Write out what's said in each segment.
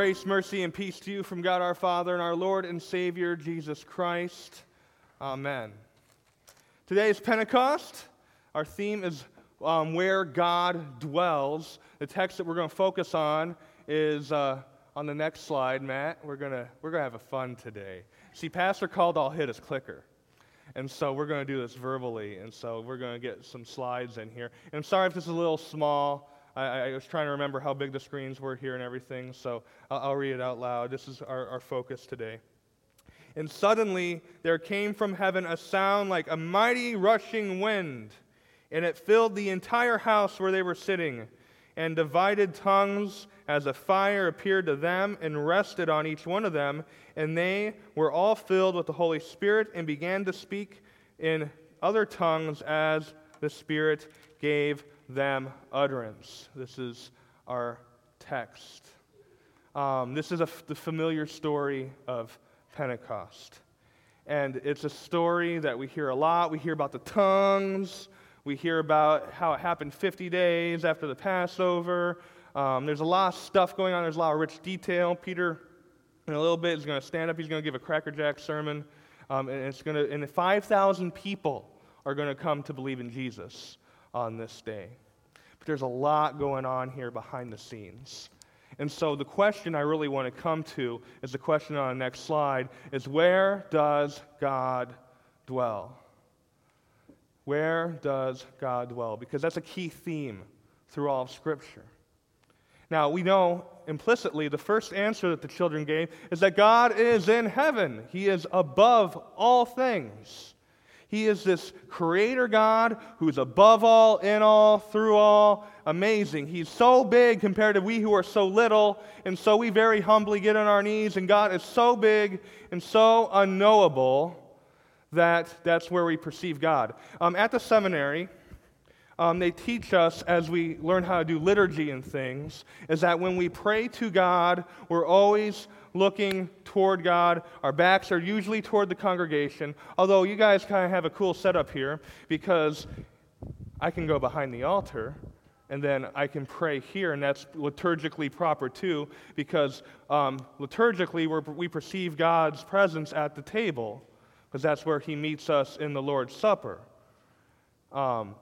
Grace, mercy, and peace to you from God our Father and our Lord and Savior, Jesus Christ. Amen. Today is Pentecost. Our theme is um, where God dwells. The text that we're going to focus on is uh, on the next slide, Matt. We're going we're to have a fun today. See, Pastor called all hit his clicker. And so we're going to do this verbally. And so we're going to get some slides in here. And I'm sorry if this is a little small. I, I, was trying to remember how big the screens were here and everything, so I'll, I'll read it out loud. This is our, our focus today. And suddenly there came from heaven a sound like a mighty rushing wind, and it filled the entire house where they were sitting. And divided tongues as a fire appeared to them and rested on each one of them. And they were all filled with the Holy Spirit and began to speak in other tongues as the Spirit gave them utterance. This is our text. Um, this is the familiar story of Pentecost. And it's a story that we hear a lot. We hear about the tongues. We hear about how it happened 50 days after the Passover. Um, there's a lot of stuff going on. There's a lot of rich detail. Peter, in a little bit, is going to stand up. He's going to give a Cracker Jack sermon. Um, and it's going to, and 5,000 people are going to come to believe in Jesus on this day. But there's a lot going on here behind the scenes. And so the question I really want to come to is the question on the next slide is where does God dwell? Where does God dwell? Because that's a key theme through all of Scripture. Now, we know implicitly the first answer that the children gave is that God is in heaven. He is above all things. He is this creator God who's above all, in all, through all. Amazing. He's so big compared to we who are so little. And so we very humbly get on our knees, and God is so big and so unknowable that that's where we perceive God. Um, at the seminary, um, they teach us as we learn how to do liturgy and things, is that when we pray to God, we're always looking toward God. Our backs are usually toward the congregation, although you guys kind of have a cool setup here because I can go behind the altar and then I can pray here, and that's liturgically proper too, because um, liturgically we perceive God's presence at the table, because that's where He meets us in the Lord's Supper. Um,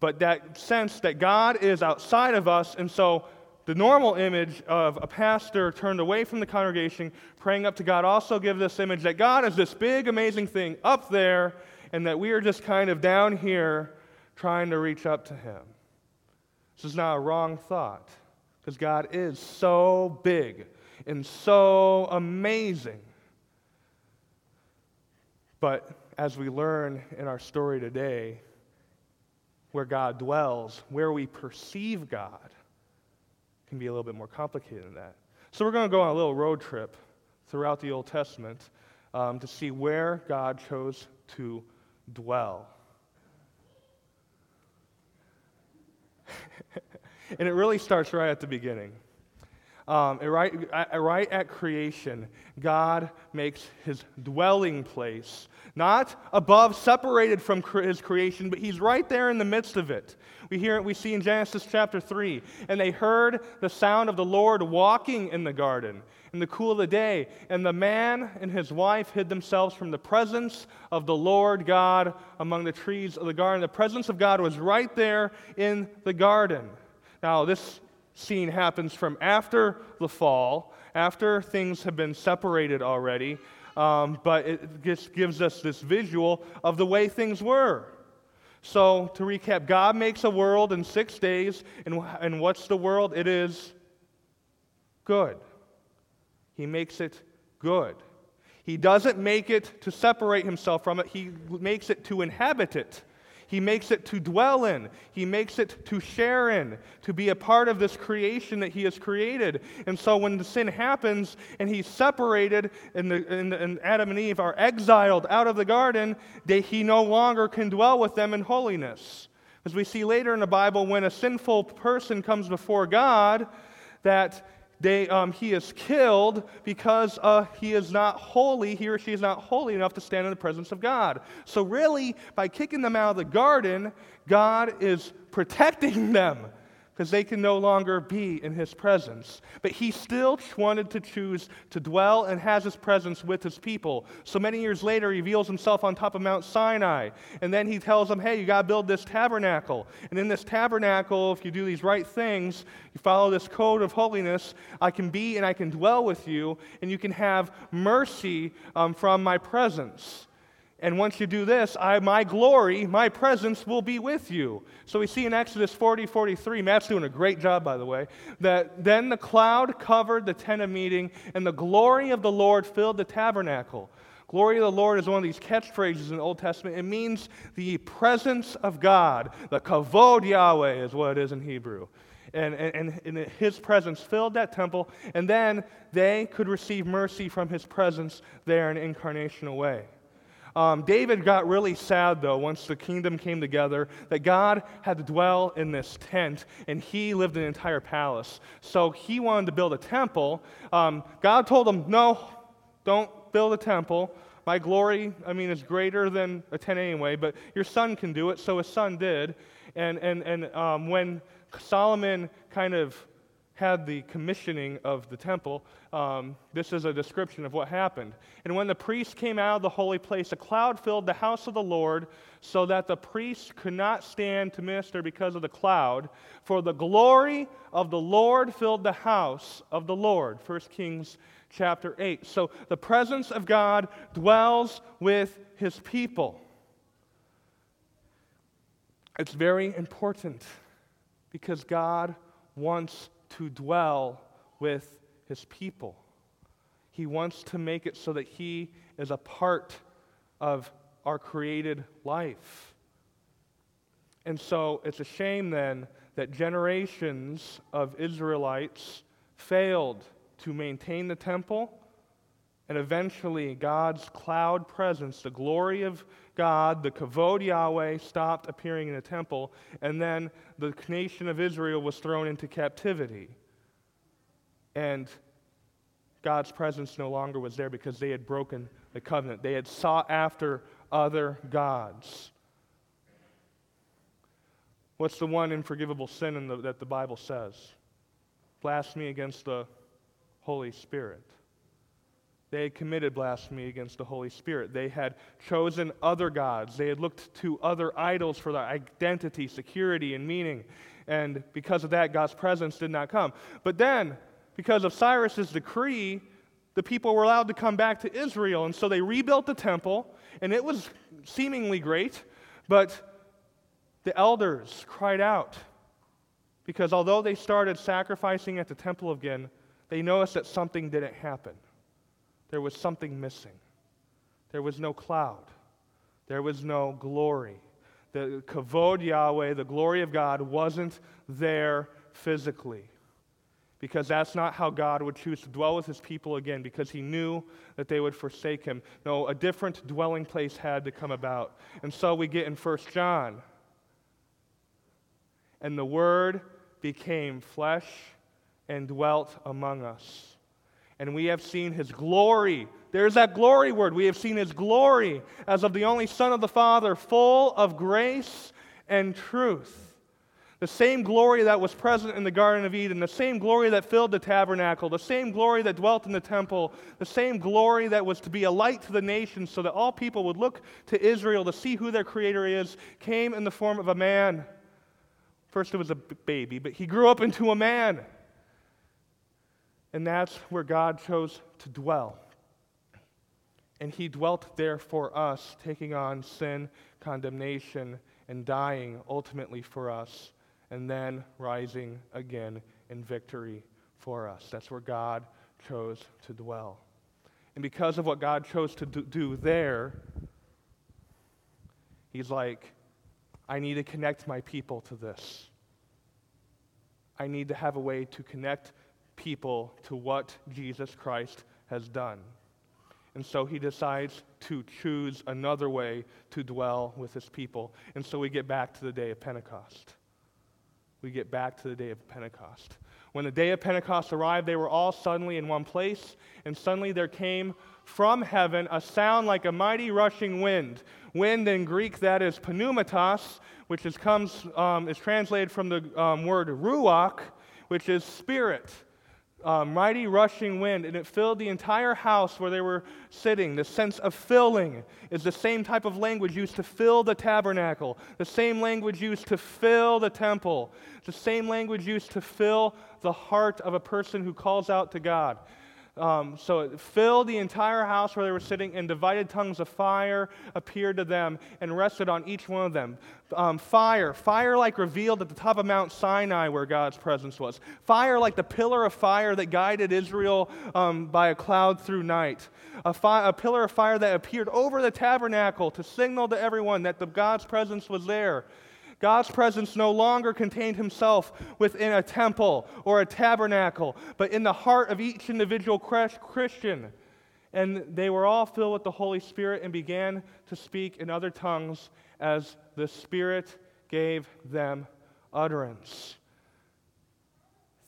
but that sense that God is outside of us, and so the normal image of a pastor turned away from the congregation, praying up to God, also gives this image that God is this big, amazing thing up there, and that we are just kind of down here trying to reach up to Him. This is not a wrong thought, because God is so big and so amazing. But as we learn in our story today, where God dwells, where we perceive God, can be a little bit more complicated than that. So we're going to go on a little road trip throughout the Old Testament um, to see where God chose to dwell. and it really starts right at the beginning. Um, right, right at creation, God makes his dwelling place, not above, separated from his creation, but he's right there in the midst of it. We hear it, we see in Genesis chapter 3. And they heard the sound of the Lord walking in the garden in the cool of the day. And the man and his wife hid themselves from the presence of the Lord God among the trees of the garden. The presence of God was right there in the garden. Now, this scene happens from after the fall, after things have been separated already, um, but it just gives us this visual of the way things were. So, to recap, God makes a world in six days, and, and what's the world? It is good. He makes it good. He doesn't make it to separate himself from it, He makes it to inhabit it. He makes it to dwell in. He makes it to share in, to be a part of this creation that He has created. And so when the sin happens and He's separated and, the, and, and Adam and Eve are exiled out of the garden, they, He no longer can dwell with them in holiness. As we see later in the Bible, when a sinful person comes before God, that they, um, he is killed because uh, he is not holy, he or she is not holy enough to stand in the presence of God. So, really, by kicking them out of the garden, God is protecting them because they can no longer be in his presence. But he still wanted to choose to dwell and has his presence with his people. So many years later, he reveals himself on top of Mount Sinai. And then he tells them, hey, you got to build this tabernacle. And in this tabernacle, if you do these right things, you follow this code of holiness, I can be and I can dwell with you, and you can have mercy um, from my presence. And once you do this, I, my glory, my presence will be with you. So we see in Exodus 40, 43, Matt's doing a great job, by the way, that then the cloud covered the tent of meeting, and the glory of the Lord filled the tabernacle. Glory of the Lord is one of these catchphrases in the Old Testament. It means the presence of God. The kavod Yahweh is what it is in Hebrew. And, and, and his presence filled that temple, and then they could receive mercy from his presence there in incarnational way. Um, David got really sad, though, once the kingdom came together, that God had to dwell in this tent and he lived in an entire palace. So he wanted to build a temple. Um, God told him, No, don't build a temple. My glory, I mean, is greater than a tent anyway, but your son can do it. So his son did. And, and, and um, when Solomon kind of had the commissioning of the temple, um, this is a description of what happened. And when the priests came out of the holy place, a cloud filled the house of the Lord, so that the priests could not stand to minister because of the cloud. For the glory of the Lord filled the house of the Lord. 1 Kings chapter 8. So the presence of God dwells with his people. It's very important because God wants to dwell with his people. He wants to make it so that he is a part of our created life. And so it's a shame then that generations of Israelites failed to maintain the temple. And eventually, God's cloud presence, the glory of God, the Kavod Yahweh, stopped appearing in the temple. And then the nation of Israel was thrown into captivity and God's presence no longer was there because they had broken the covenant. They had sought after other gods. What's the one unforgivable sin the, that the Bible says? Blasphemy against the Holy Spirit. They had committed blasphemy against the Holy Spirit. They had chosen other gods. They had looked to other idols for their identity, security, and meaning. And because of that, God's presence did not come. But then, because of Cyrus's decree, the people were allowed to come back to Israel. And so they rebuilt the temple, and it was seemingly great, but the elders cried out because although they started sacrificing at the temple again, they noticed that something didn't happen. There was something missing. There was no cloud, there was no glory. The kavod Yahweh, the glory of God, wasn't there physically because that's not how God would choose to dwell with his people again, because he knew that they would forsake him. No, a different dwelling place had to come about. And so we get in 1 John. And the Word became flesh and dwelt among us. And we have seen his glory. There's that glory word. We have seen his glory as of the only Son of the Father, full of grace and truth. The same glory that was present in the Garden of Eden, the same glory that filled the tabernacle, the same glory that dwelt in the temple, the same glory that was to be a light to the nations so that all people would look to Israel to see who their Creator is, came in the form of a man. First, it was a baby, but he grew up into a man. And that's where God chose to dwell. And he dwelt there for us, taking on sin, condemnation, and dying ultimately for us and then rising again in victory for us. That's where God chose to dwell. And because of what God chose to do there, He's like, I need to connect my people to this. I need to have a way to connect people to what Jesus Christ has done. And so he decides to choose another way to dwell with his people. And so we get back to the day of Pentecost we get back to the day of Pentecost. When the day of Pentecost arrived, they were all suddenly in one place, and suddenly there came from heaven a sound like a mighty rushing wind. Wind in Greek, that is pneumatos, which is, comes, um, is translated from the um, word ruach, which is spirit. Um, mighty rushing wind, and it filled the entire house where they were sitting. The sense of filling is the same type of language used to fill the tabernacle, the same language used to fill the temple, the same language used to fill the heart of a person who calls out to God. Um, so it filled the entire house where they were sitting, and divided tongues of fire appeared to them and rested on each one of them. Um, fire, fire like revealed at the top of Mount Sinai where God's presence was. Fire like the pillar of fire that guided Israel um, by a cloud through night. A, fi- a pillar of fire that appeared over the tabernacle to signal to everyone that the God's presence was there. God's presence no longer contained himself within a temple or a tabernacle, but in the heart of each individual Christian. And they were all filled with the Holy Spirit and began to speak in other tongues as the Spirit gave them utterance.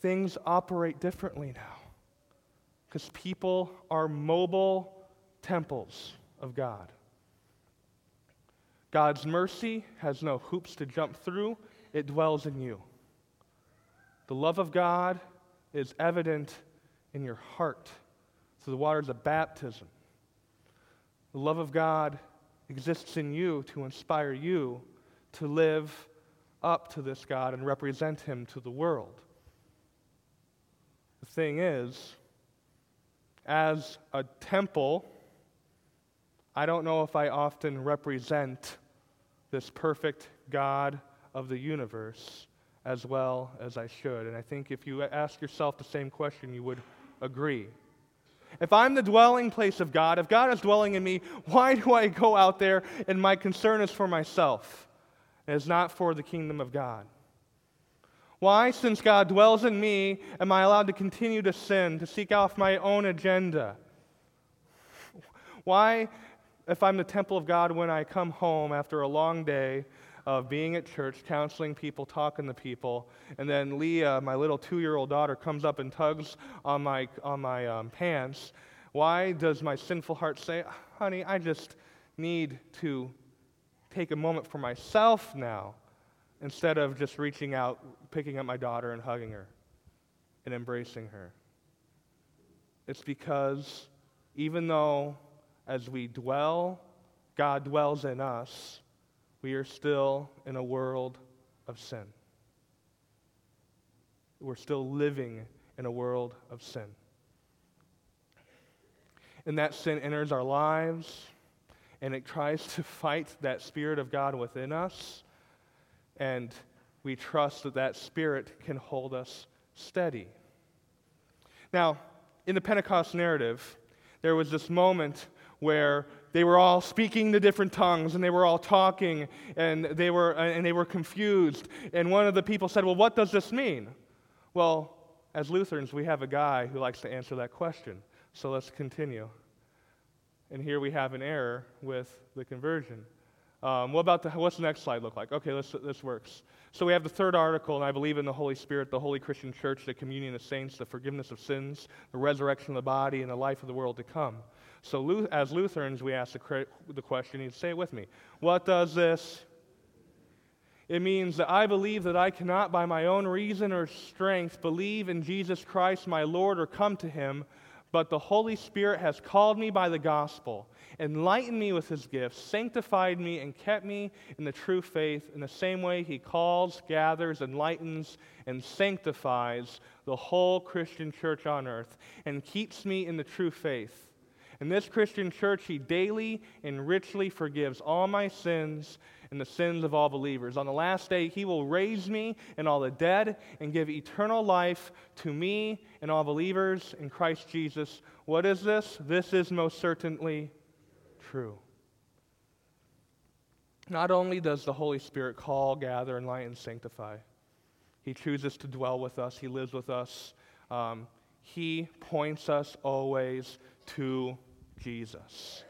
Things operate differently now because people are mobile temples of God. God's mercy has no hoops to jump through, it dwells in you. The love of God is evident in your heart through the waters of baptism. The love of God exists in you to inspire you to live up to this God and represent Him to the world. The thing is, as a temple, I don't know if I often represent this perfect God of the universe as well as I should. And I think if you ask yourself the same question, you would agree. If I'm the dwelling place of God, if God is dwelling in me, why do I go out there and my concern is for myself? And is not for the kingdom of God. Why, since God dwells in me, am I allowed to continue to sin, to seek out my own agenda? Why if I'm the temple of God when I come home after a long day of being at church, counseling people, talking to people, and then Leah, my little two year old daughter, comes up and tugs on my, on my um, pants, why does my sinful heart say, honey, I just need to take a moment for myself now instead of just reaching out, picking up my daughter and hugging her and embracing her? It's because even though as we dwell, God dwells in us, we are still in a world of sin. We're still living in a world of sin. And that sin enters our lives and it tries to fight that Spirit of God within us. And we trust that that Spirit can hold us steady. Now, in the Pentecost narrative, there was this moment where they were all speaking the different tongues and they were all talking and they were, and they were confused. And one of the people said, Well, what does this mean? Well, as Lutherans, we have a guy who likes to answer that question. So let's continue. And here we have an error with the conversion. Um, what about the, what's the next slide look like? Okay, let's, this works. So we have the third article, and I believe in the Holy Spirit, the Holy Christian Church, the communion of saints, the forgiveness of sins, the resurrection of the body, and the life of the world to come. So, as Lutherans, we ask the question, you say it with me. What does this? It means that I believe that I cannot, by my own reason or strength, believe in Jesus Christ, my Lord, or come to him, but the Holy Spirit has called me by the gospel, enlightened me with his gifts, sanctified me, and kept me in the true faith in the same way he calls, gathers, enlightens, and sanctifies the whole Christian church on earth, and keeps me in the true faith. In this Christian church, He daily and richly forgives all my sins and the sins of all believers. On the last day, He will raise me and all the dead and give eternal life to me and all believers in Christ Jesus. What is this? This is most certainly true. Not only does the Holy Spirit call, gather, enlighten, sanctify, He chooses to dwell with us, He lives with us. Um, he points us always to Jesus.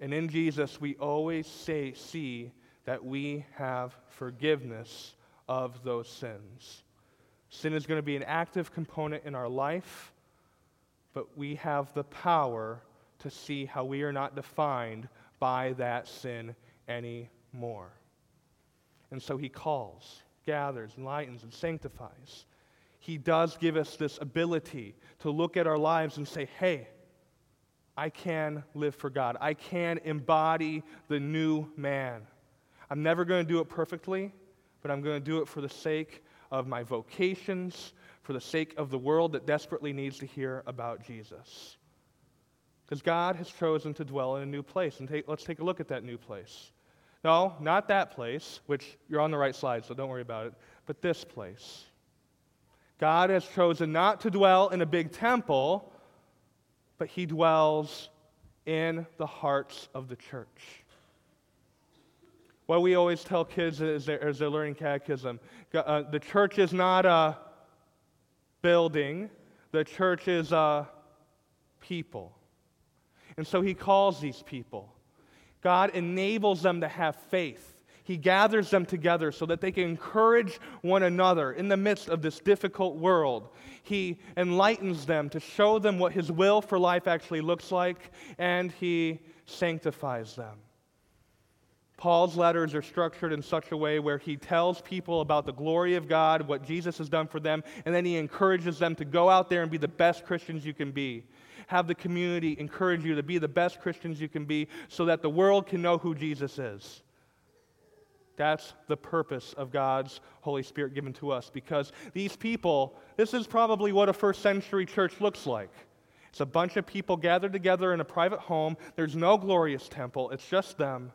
And in Jesus, we always say, see that we have forgiveness of those sins. Sin is going to be an active component in our life, but we have the power to see how we are not defined by that sin anymore. And so he calls, gathers, enlightens, and sanctifies. He does give us this ability to look at our lives and say, hey, I can live for God. I can embody the new man. I'm never going to do it perfectly, but I'm going to do it for the sake of my vocations, for the sake of the world that desperately needs to hear about Jesus. Because God has chosen to dwell in a new place. And take, let's take a look at that new place. No, not that place, which you're on the right slide, so don't worry about it, but this place. God has chosen not to dwell in a big temple, but He dwells in the hearts of the church. What we always tell kids as they're, as they're learning catechism uh, the church is not a building, the church is a people. And so he calls these people. God enables them to have faith. He gathers them together so that they can encourage one another in the midst of this difficult world. He enlightens them to show them what His will for life actually looks like, and He sanctifies them. Paul's letters are structured in such a way where he tells people about the glory of God, what Jesus has done for them, and then he encourages them to go out there and be the best Christians you can be. Have the community encourage you to be the best Christians you can be so that the world can know who Jesus is. That's the purpose of God's Holy Spirit given to us because these people, this is probably what a first century church looks like. It's a bunch of people gathered together in a private home. There's no glorious temple, it's just them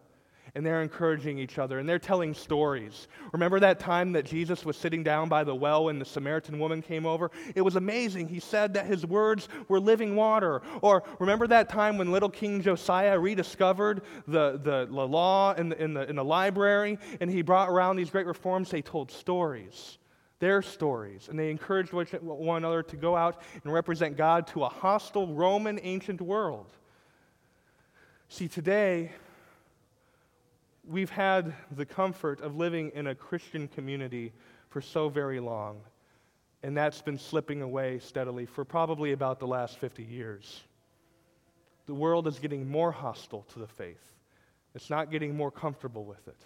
and they're encouraging each other and they're telling stories. Remember that time that Jesus was sitting down by the well and the Samaritan woman came over? It was amazing. He said that his words were living water. Or remember that time when little King Josiah rediscovered the, the, the law in the, in, the, in the library and he brought around these great reforms? They told stories. Their stories, and they encouraged one another to go out and represent God to a hostile Roman ancient world. See, today, we've had the comfort of living in a Christian community for so very long, and that's been slipping away steadily for probably about the last 50 years. The world is getting more hostile to the faith, it's not getting more comfortable with it.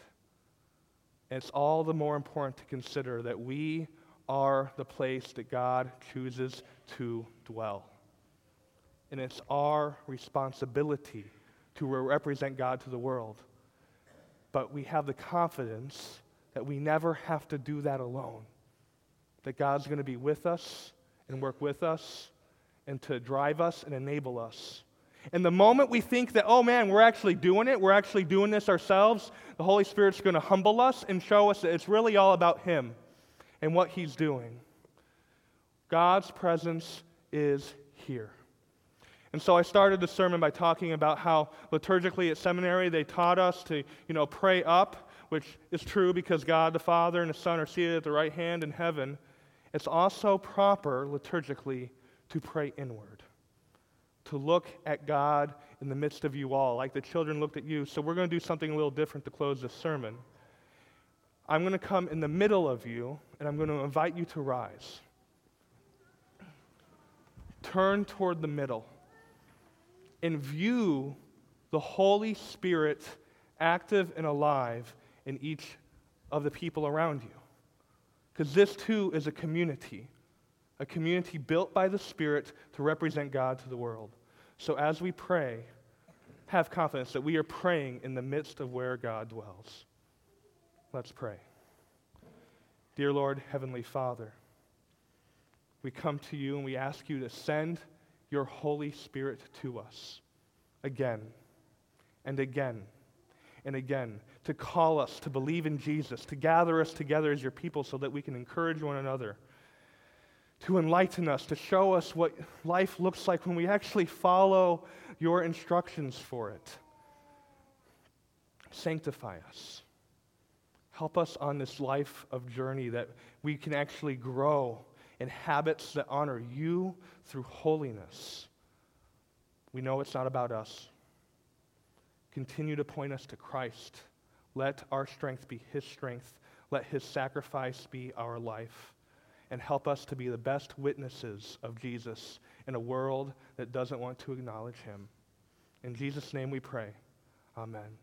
And it's all the more important to consider that we are the place that God chooses to dwell. And it's our responsibility to represent God to the world but we have the confidence that we never have to do that alone. That God's going to be with us and work with us and to drive us and enable us. And the moment we think that, oh man, we're actually doing it, we're actually doing this ourselves, the Holy Spirit's going to humble us and show us that it's really all about Him and what He's doing. God's presence is here. And so I started the sermon by talking about how liturgically at seminary they taught us to, you know, pray up, which is true because God the Father and the Son are seated at the right hand in heaven. It's also proper liturgically to pray inward, to look at God in the midst of you all, like the children looked at you. So we're going to do something a little different to close this sermon. I'm going to come in the middle of you, and I'm going to invite you to rise. Turn toward the middle and view the Holy Spirit active and alive in each of the people around you. Because this too is a community, a community built by the Spirit to represent God to the world. So as we pray, have confidence that we are praying in the midst of where God dwells. Let's pray. Dear Lord, Heavenly Father, we come to you and we ask you to send your Holy Spirit to us again and again and again, to call us to believe in Jesus, to gather us together as your people so that we can encourage one another, to enlighten us, to show us what life looks like when we actually follow your instructions for it. Sanctify us. Help us on this life of journey that we can actually grow in habits that honor you through holiness. We know it's not about us. Continue to point us to Christ. Let our strength be His strength. Let His sacrifice be our life. And help us to be the best witnesses of Jesus in a world that doesn't want to acknowledge Him. In Jesus' name we pray. Amen.